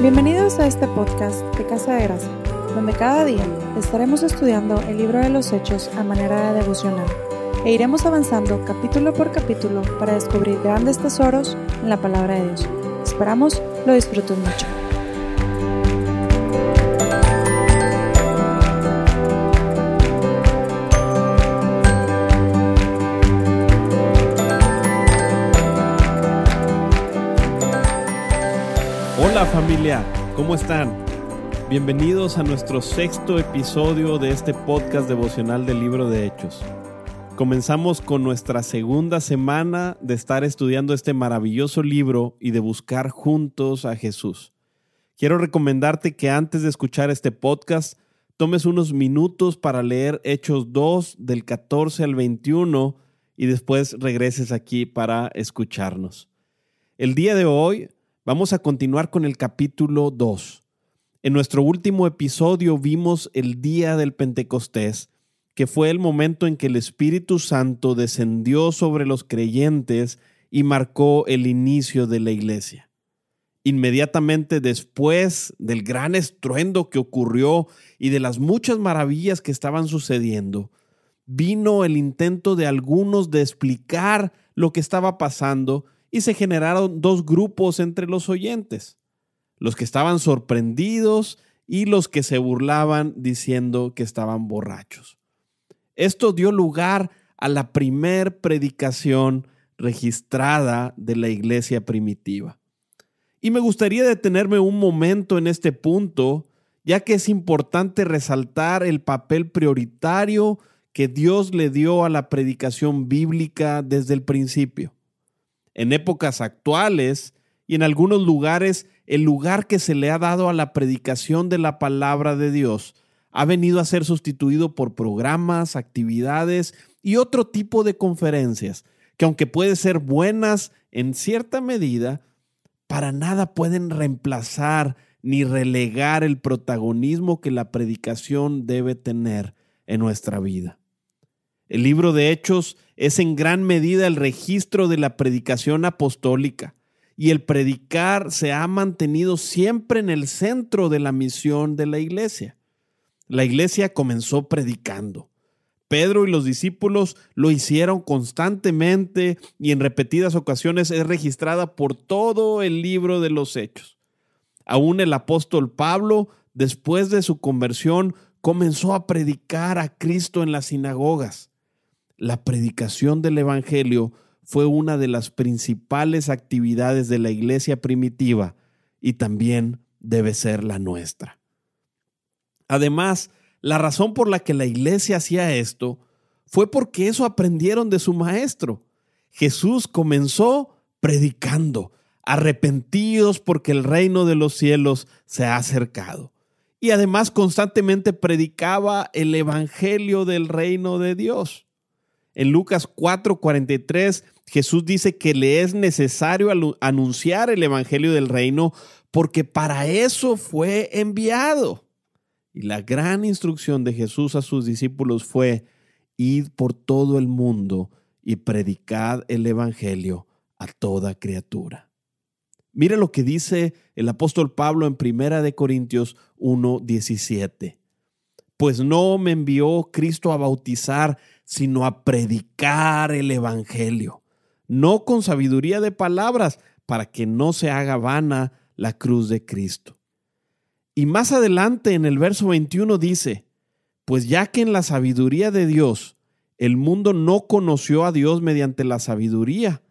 Bienvenidos a este podcast de Casa de Gracia, donde cada día estaremos estudiando el libro de los Hechos a manera de devocional e iremos avanzando capítulo por capítulo para descubrir grandes tesoros en la palabra de Dios. Esperamos lo disfruten mucho. Familia, ¿cómo están? Bienvenidos a nuestro sexto episodio de este podcast devocional del libro de Hechos. Comenzamos con nuestra segunda semana de estar estudiando este maravilloso libro y de buscar juntos a Jesús. Quiero recomendarte que antes de escuchar este podcast tomes unos minutos para leer Hechos 2 del 14 al 21 y después regreses aquí para escucharnos. El día de hoy Vamos a continuar con el capítulo 2. En nuestro último episodio vimos el día del Pentecostés, que fue el momento en que el Espíritu Santo descendió sobre los creyentes y marcó el inicio de la iglesia. Inmediatamente después del gran estruendo que ocurrió y de las muchas maravillas que estaban sucediendo, vino el intento de algunos de explicar lo que estaba pasando y se generaron dos grupos entre los oyentes, los que estaban sorprendidos y los que se burlaban diciendo que estaban borrachos. Esto dio lugar a la primer predicación registrada de la iglesia primitiva. Y me gustaría detenerme un momento en este punto, ya que es importante resaltar el papel prioritario que Dios le dio a la predicación bíblica desde el principio en épocas actuales y en algunos lugares el lugar que se le ha dado a la predicación de la palabra de Dios ha venido a ser sustituido por programas, actividades y otro tipo de conferencias que aunque pueden ser buenas en cierta medida, para nada pueden reemplazar ni relegar el protagonismo que la predicación debe tener en nuestra vida. El libro de Hechos es en gran medida el registro de la predicación apostólica y el predicar se ha mantenido siempre en el centro de la misión de la iglesia. La iglesia comenzó predicando. Pedro y los discípulos lo hicieron constantemente y en repetidas ocasiones es registrada por todo el libro de los hechos. Aún el apóstol Pablo, después de su conversión, comenzó a predicar a Cristo en las sinagogas la predicación del Evangelio fue una de las principales actividades de la iglesia primitiva y también debe ser la nuestra. Además, la razón por la que la iglesia hacía esto fue porque eso aprendieron de su maestro. Jesús comenzó predicando, arrepentidos porque el reino de los cielos se ha acercado. Y además constantemente predicaba el evangelio del reino de Dios. En Lucas 4:43 Jesús dice que le es necesario anunciar el Evangelio del Reino porque para eso fue enviado. Y la gran instrucción de Jesús a sus discípulos fue, id por todo el mundo y predicad el Evangelio a toda criatura. Mire lo que dice el apóstol Pablo en Primera de Corintios 1:17. Pues no me envió Cristo a bautizar, sino a predicar el Evangelio, no con sabiduría de palabras, para que no se haga vana la cruz de Cristo. Y más adelante en el verso 21 dice, pues ya que en la sabiduría de Dios el mundo no conoció a Dios mediante la sabiduría,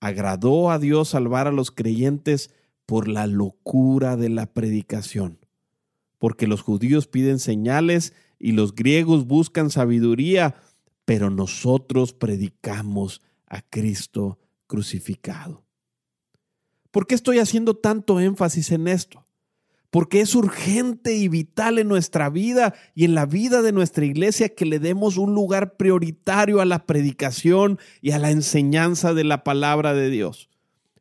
agradó a Dios salvar a los creyentes por la locura de la predicación. Porque los judíos piden señales y los griegos buscan sabiduría, pero nosotros predicamos a Cristo crucificado. ¿Por qué estoy haciendo tanto énfasis en esto? Porque es urgente y vital en nuestra vida y en la vida de nuestra iglesia que le demos un lugar prioritario a la predicación y a la enseñanza de la palabra de Dios.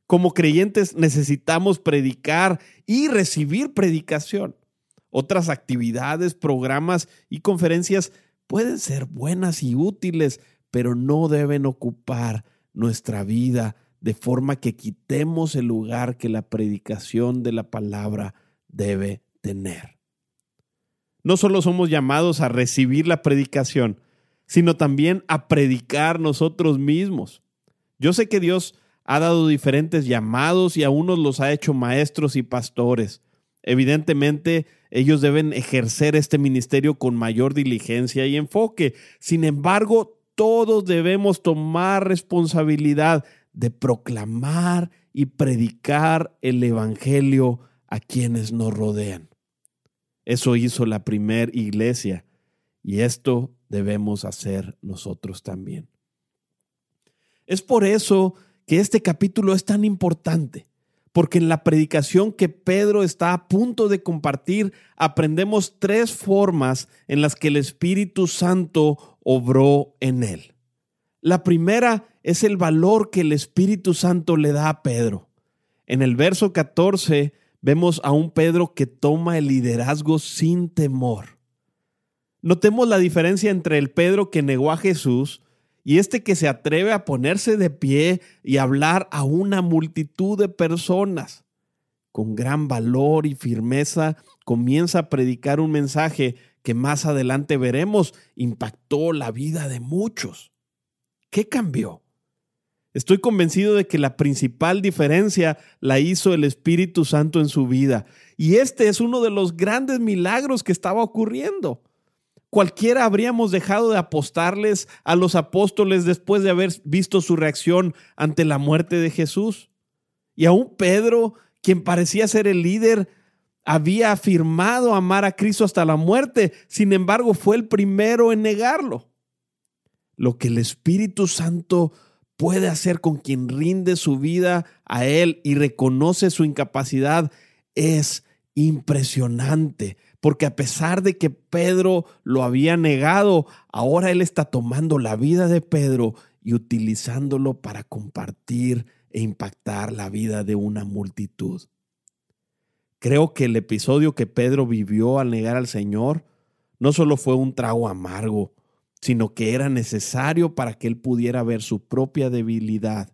Como creyentes necesitamos predicar y recibir predicación. Otras actividades, programas y conferencias pueden ser buenas y útiles, pero no deben ocupar nuestra vida de forma que quitemos el lugar que la predicación de la palabra debe tener. No solo somos llamados a recibir la predicación, sino también a predicar nosotros mismos. Yo sé que Dios ha dado diferentes llamados y a unos los ha hecho maestros y pastores. Evidentemente, ellos deben ejercer este ministerio con mayor diligencia y enfoque. Sin embargo, todos debemos tomar responsabilidad de proclamar y predicar el Evangelio a quienes nos rodean. Eso hizo la primera iglesia y esto debemos hacer nosotros también. Es por eso que este capítulo es tan importante, porque en la predicación que Pedro está a punto de compartir aprendemos tres formas en las que el Espíritu Santo obró en él. La primera es el valor que el Espíritu Santo le da a Pedro. En el verso 14 vemos a un Pedro que toma el liderazgo sin temor. Notemos la diferencia entre el Pedro que negó a Jesús y este que se atreve a ponerse de pie y hablar a una multitud de personas. Con gran valor y firmeza comienza a predicar un mensaje que más adelante veremos impactó la vida de muchos. ¿Qué cambió? Estoy convencido de que la principal diferencia la hizo el Espíritu Santo en su vida. Y este es uno de los grandes milagros que estaba ocurriendo. Cualquiera habríamos dejado de apostarles a los apóstoles después de haber visto su reacción ante la muerte de Jesús. Y aún Pedro, quien parecía ser el líder, había afirmado amar a Cristo hasta la muerte, sin embargo fue el primero en negarlo. Lo que el Espíritu Santo puede hacer con quien rinde su vida a Él y reconoce su incapacidad es impresionante, porque a pesar de que Pedro lo había negado, ahora Él está tomando la vida de Pedro y utilizándolo para compartir e impactar la vida de una multitud. Creo que el episodio que Pedro vivió al negar al Señor no solo fue un trago amargo, sino que era necesario para que él pudiera ver su propia debilidad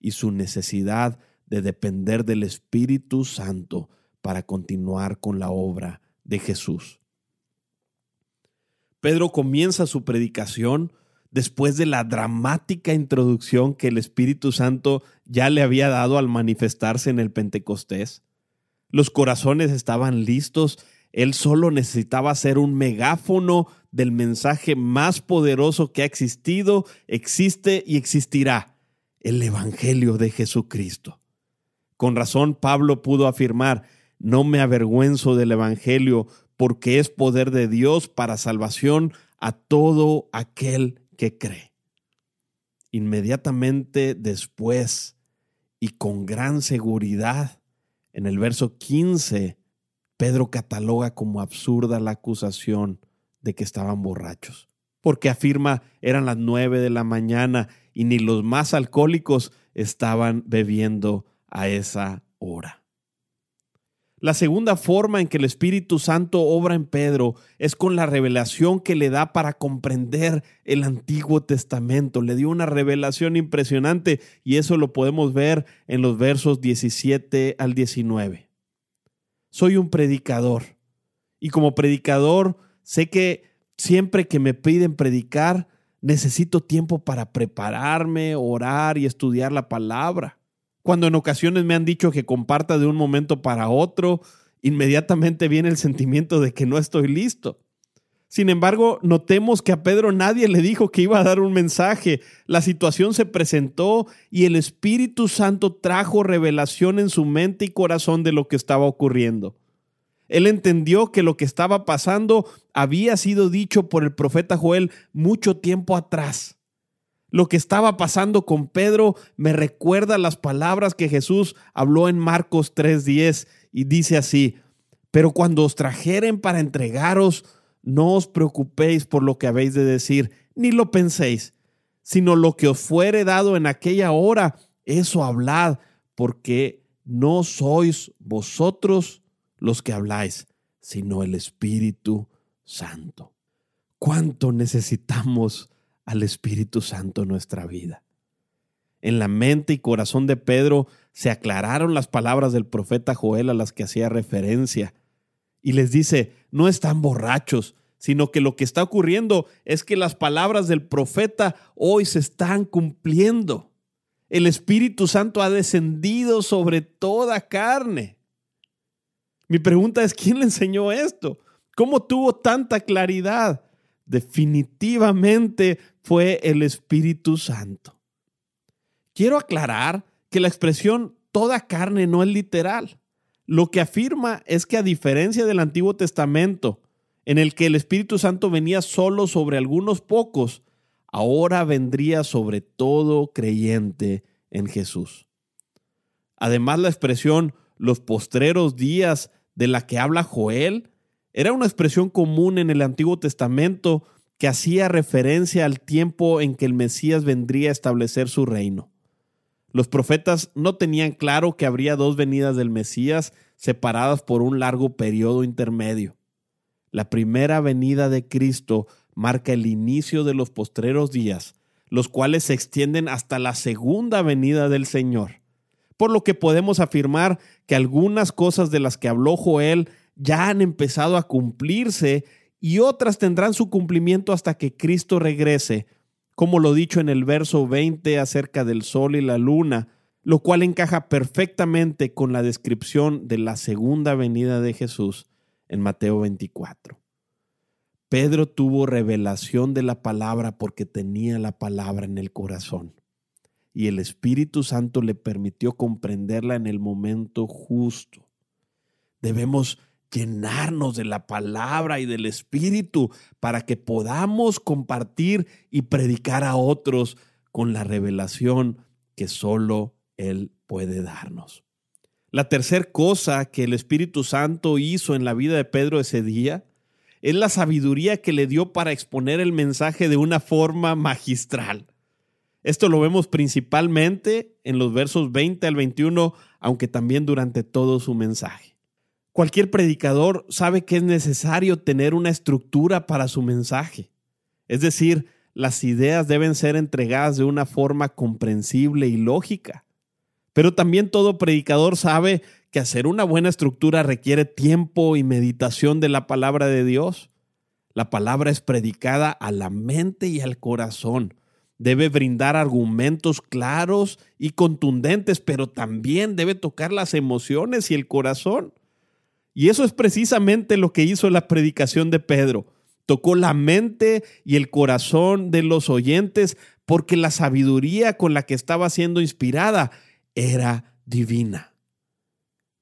y su necesidad de depender del Espíritu Santo para continuar con la obra de Jesús. Pedro comienza su predicación después de la dramática introducción que el Espíritu Santo ya le había dado al manifestarse en el Pentecostés. Los corazones estaban listos él solo necesitaba ser un megáfono del mensaje más poderoso que ha existido, existe y existirá, el Evangelio de Jesucristo. Con razón Pablo pudo afirmar, no me avergüenzo del Evangelio porque es poder de Dios para salvación a todo aquel que cree. Inmediatamente después y con gran seguridad, en el verso 15, Pedro cataloga como absurda la acusación de que estaban borrachos, porque afirma eran las nueve de la mañana y ni los más alcohólicos estaban bebiendo a esa hora. La segunda forma en que el Espíritu Santo obra en Pedro es con la revelación que le da para comprender el Antiguo Testamento. Le dio una revelación impresionante y eso lo podemos ver en los versos 17 al 19 soy un predicador. Y como predicador, sé que siempre que me piden predicar, necesito tiempo para prepararme, orar y estudiar la palabra. Cuando en ocasiones me han dicho que comparta de un momento para otro, inmediatamente viene el sentimiento de que no estoy listo. Sin embargo, notemos que a Pedro nadie le dijo que iba a dar un mensaje. La situación se presentó y el Espíritu Santo trajo revelación en su mente y corazón de lo que estaba ocurriendo. Él entendió que lo que estaba pasando había sido dicho por el profeta Joel mucho tiempo atrás. Lo que estaba pasando con Pedro me recuerda las palabras que Jesús habló en Marcos 3:10 y dice así, pero cuando os trajeren para entregaros, no os preocupéis por lo que habéis de decir, ni lo penséis, sino lo que os fuere dado en aquella hora, eso hablad, porque no sois vosotros los que habláis, sino el Espíritu Santo. ¿Cuánto necesitamos al Espíritu Santo en nuestra vida? en la mente y corazón de Pedro se aclararon las palabras del profeta Joel a las que hacía referencia. Y les dice, no están borrachos, sino que lo que está ocurriendo es que las palabras del profeta hoy se están cumpliendo. El Espíritu Santo ha descendido sobre toda carne. Mi pregunta es, ¿quién le enseñó esto? ¿Cómo tuvo tanta claridad? Definitivamente fue el Espíritu Santo. Quiero aclarar que la expresión toda carne no es literal. Lo que afirma es que a diferencia del Antiguo Testamento, en el que el Espíritu Santo venía solo sobre algunos pocos, ahora vendría sobre todo creyente en Jesús. Además, la expresión los postreros días de la que habla Joel era una expresión común en el Antiguo Testamento que hacía referencia al tiempo en que el Mesías vendría a establecer su reino. Los profetas no tenían claro que habría dos venidas del Mesías separadas por un largo periodo intermedio. La primera venida de Cristo marca el inicio de los postreros días, los cuales se extienden hasta la segunda venida del Señor. Por lo que podemos afirmar que algunas cosas de las que habló Joel ya han empezado a cumplirse y otras tendrán su cumplimiento hasta que Cristo regrese, como lo dicho en el verso 20 acerca del sol y la luna, lo cual encaja perfectamente con la descripción de la segunda venida de Jesús en Mateo 24. Pedro tuvo revelación de la palabra porque tenía la palabra en el corazón y el Espíritu Santo le permitió comprenderla en el momento justo. Debemos llenarnos de la palabra y del Espíritu para que podamos compartir y predicar a otros con la revelación que solo Él puede darnos. La tercera cosa que el Espíritu Santo hizo en la vida de Pedro ese día es la sabiduría que le dio para exponer el mensaje de una forma magistral. Esto lo vemos principalmente en los versos 20 al 21, aunque también durante todo su mensaje. Cualquier predicador sabe que es necesario tener una estructura para su mensaje. Es decir, las ideas deben ser entregadas de una forma comprensible y lógica. Pero también todo predicador sabe que hacer una buena estructura requiere tiempo y meditación de la palabra de Dios. La palabra es predicada a la mente y al corazón. Debe brindar argumentos claros y contundentes, pero también debe tocar las emociones y el corazón. Y eso es precisamente lo que hizo la predicación de Pedro. Tocó la mente y el corazón de los oyentes porque la sabiduría con la que estaba siendo inspirada era divina.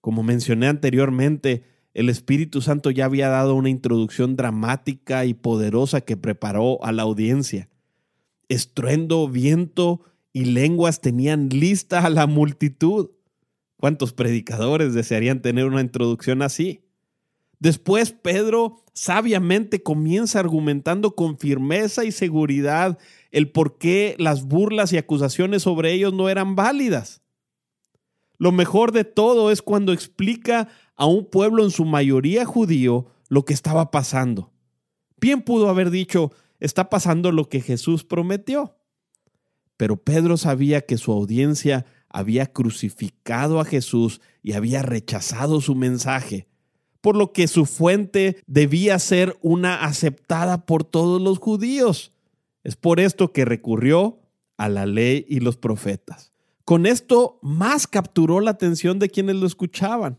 Como mencioné anteriormente, el Espíritu Santo ya había dado una introducción dramática y poderosa que preparó a la audiencia. Estruendo, viento y lenguas tenían lista a la multitud. ¿Cuántos predicadores desearían tener una introducción así? Después Pedro sabiamente comienza argumentando con firmeza y seguridad el por qué las burlas y acusaciones sobre ellos no eran válidas. Lo mejor de todo es cuando explica a un pueblo en su mayoría judío lo que estaba pasando. Bien pudo haber dicho, está pasando lo que Jesús prometió. Pero Pedro sabía que su audiencia había crucificado a Jesús y había rechazado su mensaje, por lo que su fuente debía ser una aceptada por todos los judíos. Es por esto que recurrió a la ley y los profetas. Con esto más capturó la atención de quienes lo escuchaban.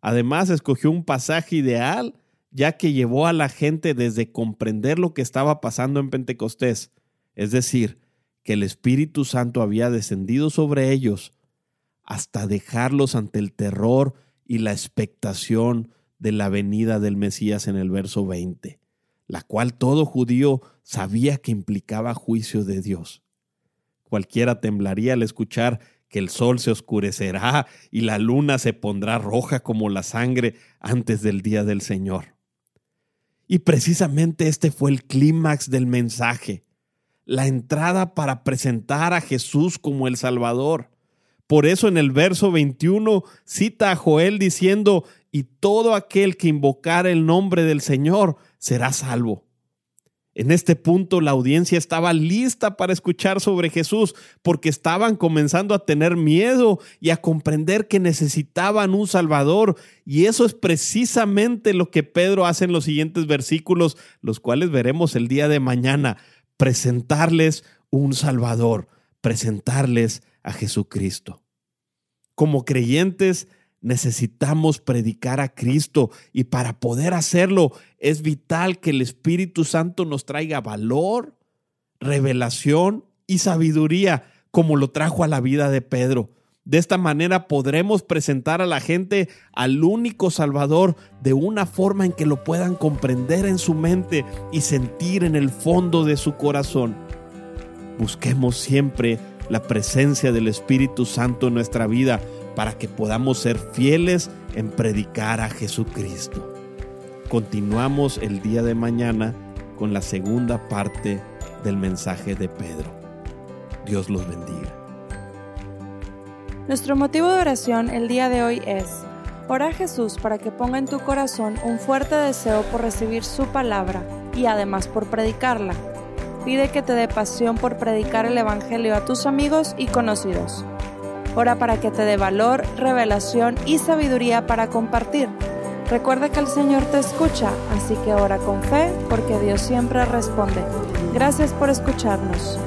Además, escogió un pasaje ideal, ya que llevó a la gente desde comprender lo que estaba pasando en Pentecostés, es decir, que el Espíritu Santo había descendido sobre ellos hasta dejarlos ante el terror y la expectación de la venida del Mesías en el verso 20, la cual todo judío sabía que implicaba juicio de Dios. Cualquiera temblaría al escuchar que el sol se oscurecerá y la luna se pondrá roja como la sangre antes del día del Señor. Y precisamente este fue el clímax del mensaje la entrada para presentar a Jesús como el Salvador. Por eso en el verso 21 cita a Joel diciendo, y todo aquel que invocar el nombre del Señor será salvo. En este punto la audiencia estaba lista para escuchar sobre Jesús porque estaban comenzando a tener miedo y a comprender que necesitaban un Salvador. Y eso es precisamente lo que Pedro hace en los siguientes versículos, los cuales veremos el día de mañana. Presentarles un Salvador, presentarles a Jesucristo. Como creyentes necesitamos predicar a Cristo y para poder hacerlo es vital que el Espíritu Santo nos traiga valor, revelación y sabiduría como lo trajo a la vida de Pedro. De esta manera podremos presentar a la gente al único Salvador de una forma en que lo puedan comprender en su mente y sentir en el fondo de su corazón. Busquemos siempre la presencia del Espíritu Santo en nuestra vida para que podamos ser fieles en predicar a Jesucristo. Continuamos el día de mañana con la segunda parte del mensaje de Pedro. Dios los bendiga. Nuestro motivo de oración el día de hoy es, ora a Jesús para que ponga en tu corazón un fuerte deseo por recibir su palabra y además por predicarla. Pide que te dé pasión por predicar el Evangelio a tus amigos y conocidos. Ora para que te dé valor, revelación y sabiduría para compartir. Recuerda que el Señor te escucha, así que ora con fe porque Dios siempre responde. Gracias por escucharnos.